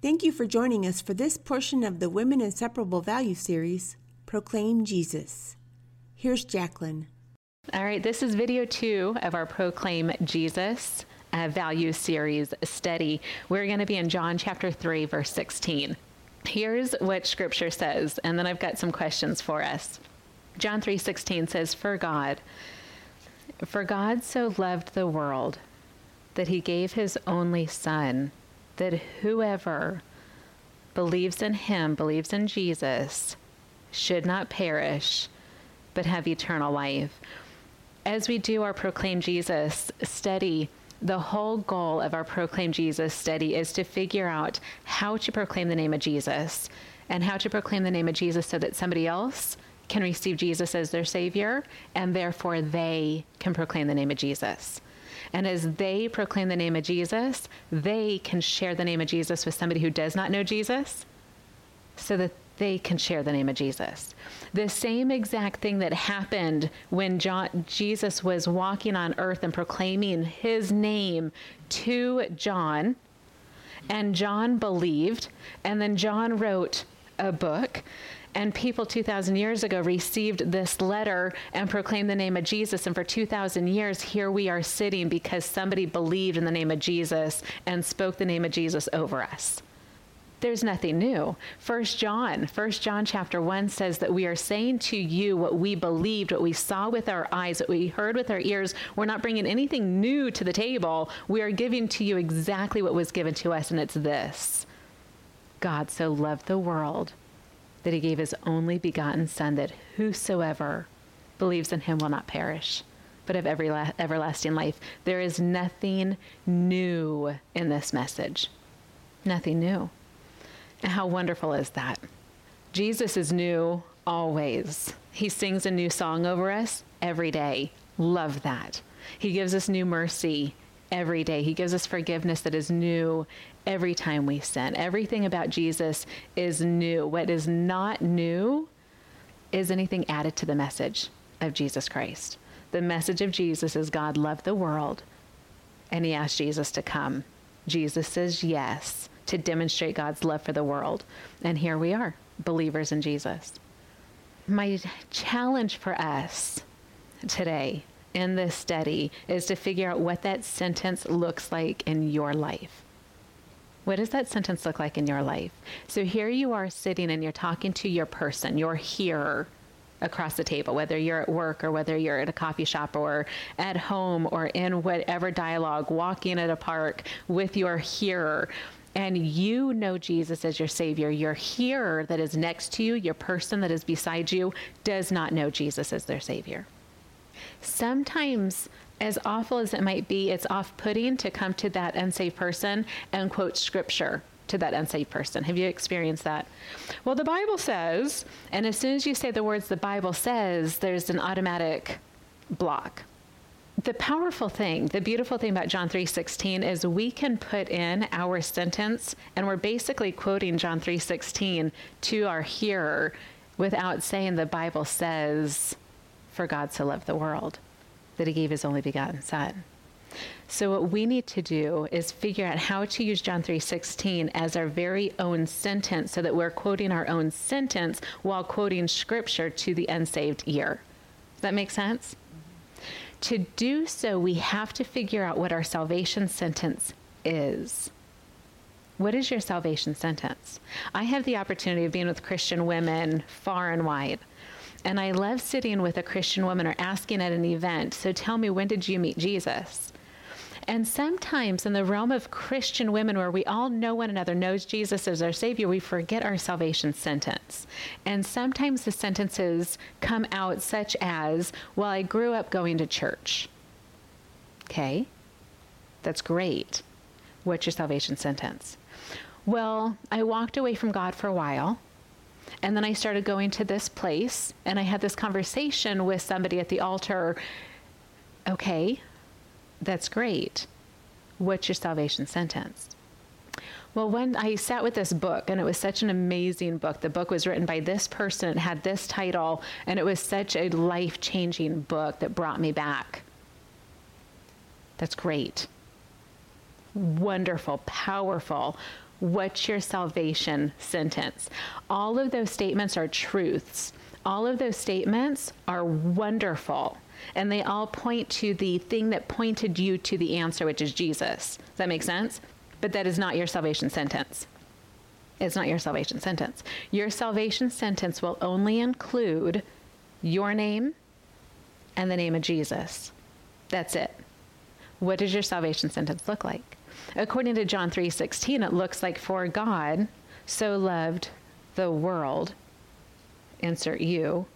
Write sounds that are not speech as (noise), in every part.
Thank you for joining us for this portion of the Women Inseparable Value series, Proclaim Jesus. Here's Jacqueline. All right, this is video two of our Proclaim Jesus uh, value series study. We're going to be in John chapter 3, verse 16. Here's what scripture says, and then I've got some questions for us. John 3:16 says, "For God, for God so loved the world that he gave his only son, that whoever believes in him, believes in Jesus, should not perish, but have eternal life." As we do our Proclaim Jesus study, the whole goal of our Proclaim Jesus study is to figure out how to proclaim the name of Jesus and how to proclaim the name of Jesus so that somebody else can receive Jesus as their Savior and therefore they can proclaim the name of Jesus. And as they proclaim the name of Jesus, they can share the name of Jesus with somebody who does not know Jesus so that they can share the name of Jesus. The same exact thing that happened when John, Jesus was walking on earth and proclaiming his name to John, and John believed, and then John wrote a book. And people 2,000 years ago received this letter and proclaimed the name of Jesus. And for 2,000 years, here we are sitting because somebody believed in the name of Jesus and spoke the name of Jesus over us there's nothing new. First John, First John chapter 1 says that we are saying to you what we believed, what we saw with our eyes, what we heard with our ears. We're not bringing anything new to the table. We are giving to you exactly what was given to us and it's this. God so loved the world that he gave his only begotten son that whosoever believes in him will not perish but have every la- everlasting life. There is nothing new in this message. Nothing new. And How wonderful is that? Jesus is new always. He sings a new song over us every day. Love that. He gives us new mercy every day. He gives us forgiveness that is new every time we sin. Everything about Jesus is new. What is not new is anything added to the message of Jesus Christ. The message of Jesus is God loved the world and he asked Jesus to come. Jesus says yes to demonstrate God's love for the world. And here we are, believers in Jesus. My challenge for us today in this study is to figure out what that sentence looks like in your life. What does that sentence look like in your life? So here you are sitting and you're talking to your person, your hearer across the table, whether you're at work or whether you're at a coffee shop or at home or in whatever dialogue, walking at a park with your hearer and you know Jesus as your Savior, your hearer that is next to you, your person that is beside you, does not know Jesus as their Savior. Sometimes, as awful as it might be, it's off putting to come to that unsaved person and quote scripture to that unsaved person. Have you experienced that? Well, the Bible says, and as soon as you say the words the Bible says, there's an automatic block the powerful thing, the beautiful thing about John 3:16 is we can put in our sentence and we're basically quoting John 3:16 to our hearer without saying the Bible says for God to love the world that he gave his only begotten son. So what we need to do is figure out how to use John 3:16 as our very own sentence so that we're quoting our own sentence while quoting scripture to the unsaved ear. Does that make sense? To do so, we have to figure out what our salvation sentence is. What is your salvation sentence? I have the opportunity of being with Christian women far and wide. And I love sitting with a Christian woman or asking at an event, so tell me, when did you meet Jesus? And sometimes in the realm of Christian women, where we all know one another, knows Jesus as our Savior, we forget our salvation sentence. And sometimes the sentences come out such as, Well, I grew up going to church. Okay, that's great. What's your salvation sentence? Well, I walked away from God for a while. And then I started going to this place and I had this conversation with somebody at the altar. Okay, that's great. What's your salvation sentence? Well, when I sat with this book, and it was such an amazing book. The book was written by this person, it had this title, and it was such a life changing book that brought me back. That's great. Wonderful, powerful. What's your salvation sentence? All of those statements are truths. All of those statements are wonderful. And they all point to the thing that pointed you to the answer, which is Jesus. Does that make sense? But that is not your salvation sentence. It's not your salvation sentence. Your salvation sentence will only include your name and the name of Jesus. That's it. What does your salvation sentence look like? According to John 3:16, it looks like for God so loved the world insert you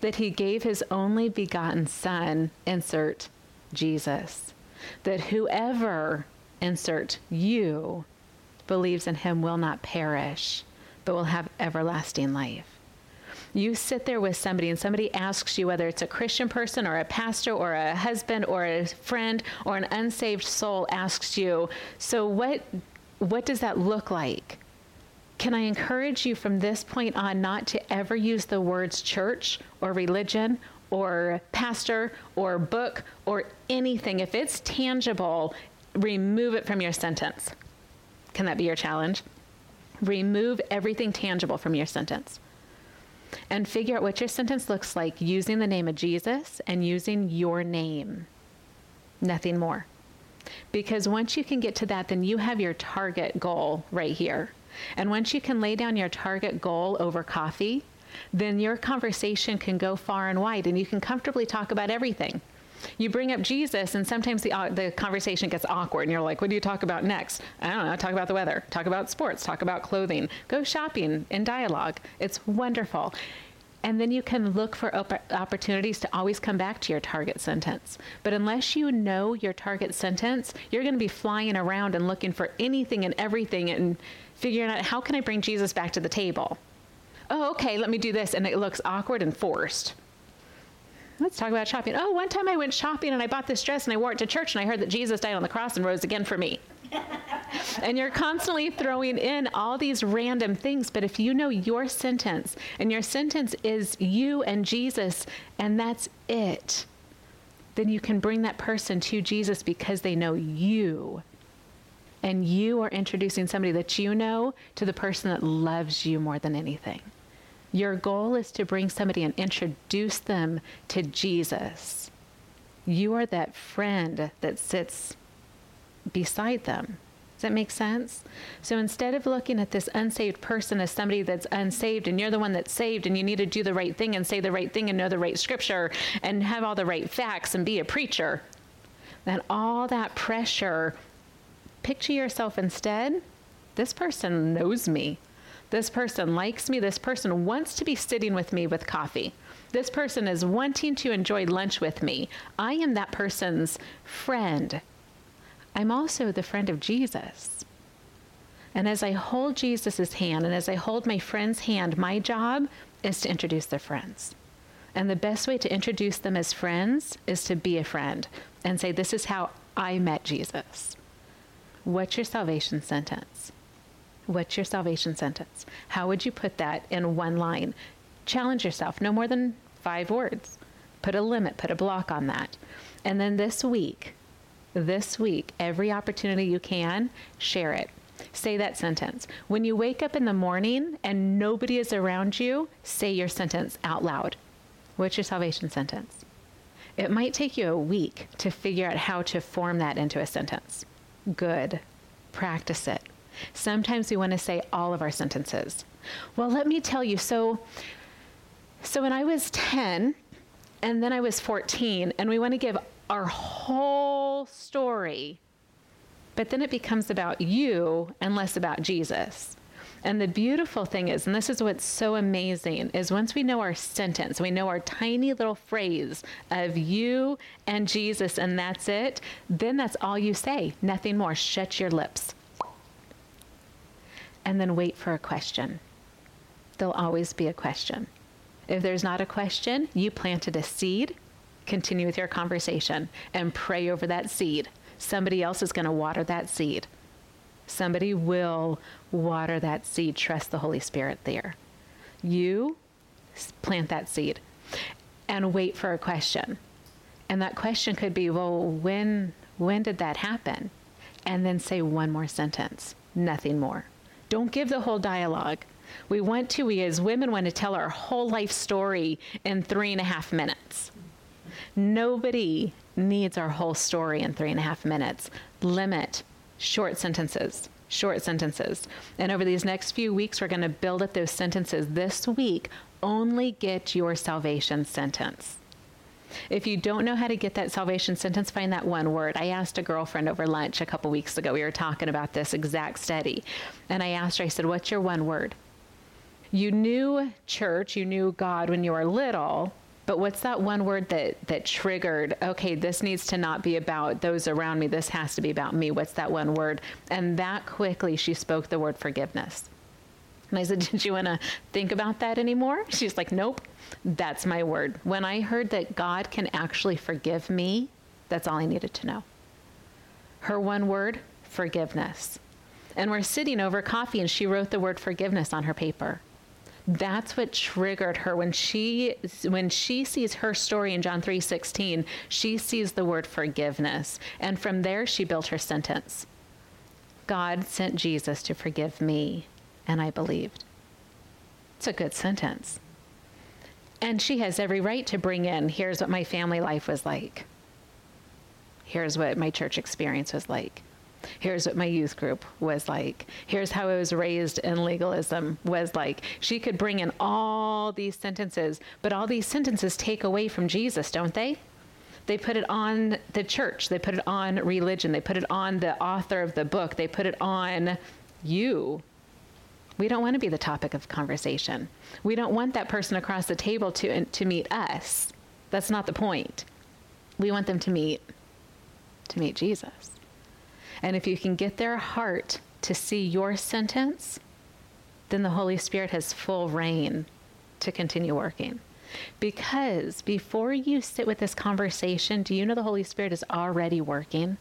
that he gave his only begotten son insert Jesus that whoever insert you believes in him will not perish but will have everlasting life you sit there with somebody and somebody asks you whether it's a Christian person or a pastor or a husband or a friend or an unsaved soul asks you, so what what does that look like? Can I encourage you from this point on not to ever use the words church or religion or pastor or book or anything? If it's tangible, remove it from your sentence. Can that be your challenge? Remove everything tangible from your sentence and figure out what your sentence looks like using the name of Jesus and using your name. Nothing more. Because once you can get to that, then you have your target goal right here. And once you can lay down your target goal over coffee, then your conversation can go far and wide and you can comfortably talk about everything. You bring up Jesus, and sometimes the, uh, the conversation gets awkward, and you're like, What do you talk about next? I don't know. Talk about the weather, talk about sports, talk about clothing, go shopping in dialogue. It's wonderful. And then you can look for op- opportunities to always come back to your target sentence. But unless you know your target sentence, you're going to be flying around and looking for anything and everything and figuring out how can I bring Jesus back to the table? Oh, okay, let me do this. And it looks awkward and forced. Let's talk about shopping. Oh, one time I went shopping and I bought this dress and I wore it to church and I heard that Jesus died on the cross and rose again for me. (laughs) and you're constantly throwing in all these random things. But if you know your sentence and your sentence is you and Jesus, and that's it, then you can bring that person to Jesus because they know you. And you are introducing somebody that you know to the person that loves you more than anything. Your goal is to bring somebody and introduce them to Jesus. You are that friend that sits beside them. Does that make sense? So instead of looking at this unsaved person as somebody that's unsaved and you're the one that's saved and you need to do the right thing and say the right thing and know the right scripture and have all the right facts and be a preacher, then all that pressure, picture yourself instead. This person knows me. This person likes me. This person wants to be sitting with me with coffee. This person is wanting to enjoy lunch with me. I am that person's friend. I'm also the friend of Jesus. And as I hold Jesus' hand and as I hold my friend's hand, my job is to introduce their friends. And the best way to introduce them as friends is to be a friend and say, This is how I met Jesus. What's your salvation sentence? What's your salvation sentence? How would you put that in one line? Challenge yourself, no more than five words. Put a limit, put a block on that. And then this week, this week, every opportunity you can, share it. Say that sentence. When you wake up in the morning and nobody is around you, say your sentence out loud. What's your salvation sentence? It might take you a week to figure out how to form that into a sentence. Good. Practice it. Sometimes we want to say all of our sentences. Well, let me tell you. So, so when I was 10 and then I was 14, and we want to give our whole story, but then it becomes about you and less about Jesus. And the beautiful thing is, and this is what's so amazing, is once we know our sentence, we know our tiny little phrase of you and Jesus, and that's it, then that's all you say. Nothing more. Shut your lips and then wait for a question. There'll always be a question. If there's not a question, you planted a seed, continue with your conversation and pray over that seed. Somebody else is going to water that seed. Somebody will water that seed. Trust the Holy Spirit there. You plant that seed and wait for a question. And that question could be, well, when when did that happen? And then say one more sentence nothing more. Don't give the whole dialogue. We want to, we as women want to tell our whole life story in three and a half minutes. Nobody needs our whole story in three and a half minutes. Limit short sentences, short sentences. And over these next few weeks, we're going to build up those sentences. This week, only get your salvation sentence. If you don't know how to get that salvation sentence, find that one word. I asked a girlfriend over lunch a couple weeks ago. We were talking about this exact study. And I asked her, I said, What's your one word? You knew church, you knew God when you were little, but what's that one word that that triggered, okay, this needs to not be about those around me. This has to be about me. What's that one word? And that quickly she spoke the word forgiveness. And I said, (laughs) Did you want to think about that anymore? She's like, Nope, that's my word. When I heard that God can actually forgive me, that's all I needed to know. Her one word, forgiveness. And we're sitting over coffee, and she wrote the word forgiveness on her paper that's what triggered her when she when she sees her story in John 3:16 she sees the word forgiveness and from there she built her sentence God sent Jesus to forgive me and I believed it's a good sentence and she has every right to bring in here's what my family life was like here's what my church experience was like Here's what my youth group was like. Here's how I was raised in legalism was like. She could bring in all these sentences, but all these sentences take away from Jesus, don't they? They put it on the church. They put it on religion. They put it on the author of the book. They put it on you. We don't want to be the topic of conversation. We don't want that person across the table to, to meet us. That's not the point. We want them to meet to meet Jesus. And if you can get their heart to see your sentence, then the Holy Spirit has full reign to continue working. Because before you sit with this conversation, do you know the Holy Spirit is already working?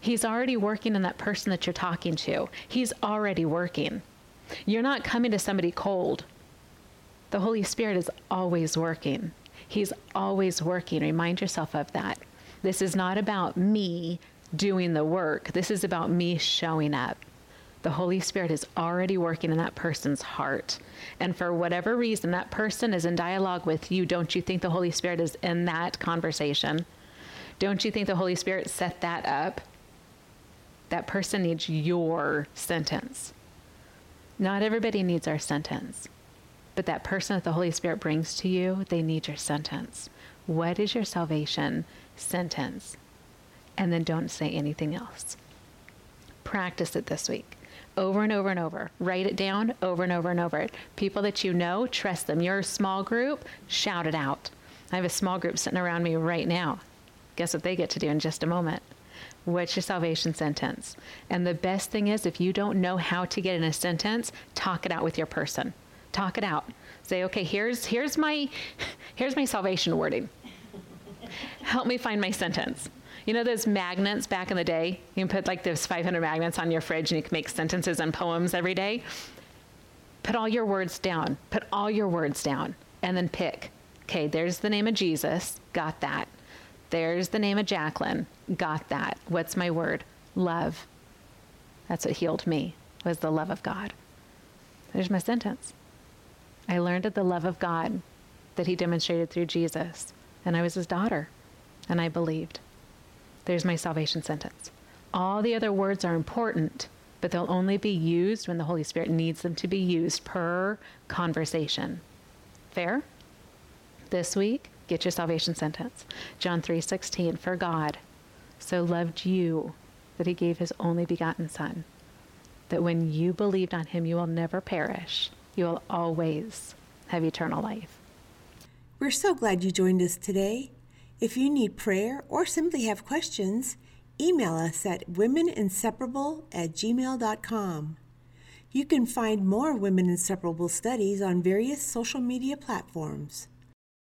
He's already working in that person that you're talking to. He's already working. You're not coming to somebody cold. The Holy Spirit is always working. He's always working. Remind yourself of that. This is not about me doing the work. This is about me showing up. The Holy Spirit is already working in that person's heart. And for whatever reason, that person is in dialogue with you. Don't you think the Holy Spirit is in that conversation? Don't you think the Holy Spirit set that up? That person needs your sentence. Not everybody needs our sentence, but that person that the Holy Spirit brings to you, they need your sentence. What is your salvation sentence? and then don't say anything else. Practice it this week over and over and over. Write it down over and over and over. People that you know, trust them. Your small group, shout it out. I have a small group sitting around me right now. Guess what they get to do in just a moment? What's your salvation sentence? And the best thing is, if you don't know how to get in a sentence, talk it out with your person. Talk it out. Say, okay, here's here's my here's my salvation wording. Help me find my sentence. You know those magnets back in the day? You can put like those 500 magnets on your fridge and you can make sentences and poems every day. Put all your words down. Put all your words down and then pick. Okay, there's the name of Jesus. Got that. There's the name of Jacqueline. Got that. What's my word? Love. That's what healed me, was the love of God. There's my sentence. I learned of the love of God that he demonstrated through Jesus, and I was his daughter, and I believed. There's my salvation sentence. All the other words are important, but they'll only be used when the Holy Spirit needs them to be used per conversation. Fair? This week, get your salvation sentence. John 3:16 For God so loved you that he gave his only begotten son that when you believed on him you will never perish you will always have eternal life. We're so glad you joined us today. If you need prayer or simply have questions, email us at womeninseparable at gmail.com. You can find more Women Inseparable studies on various social media platforms.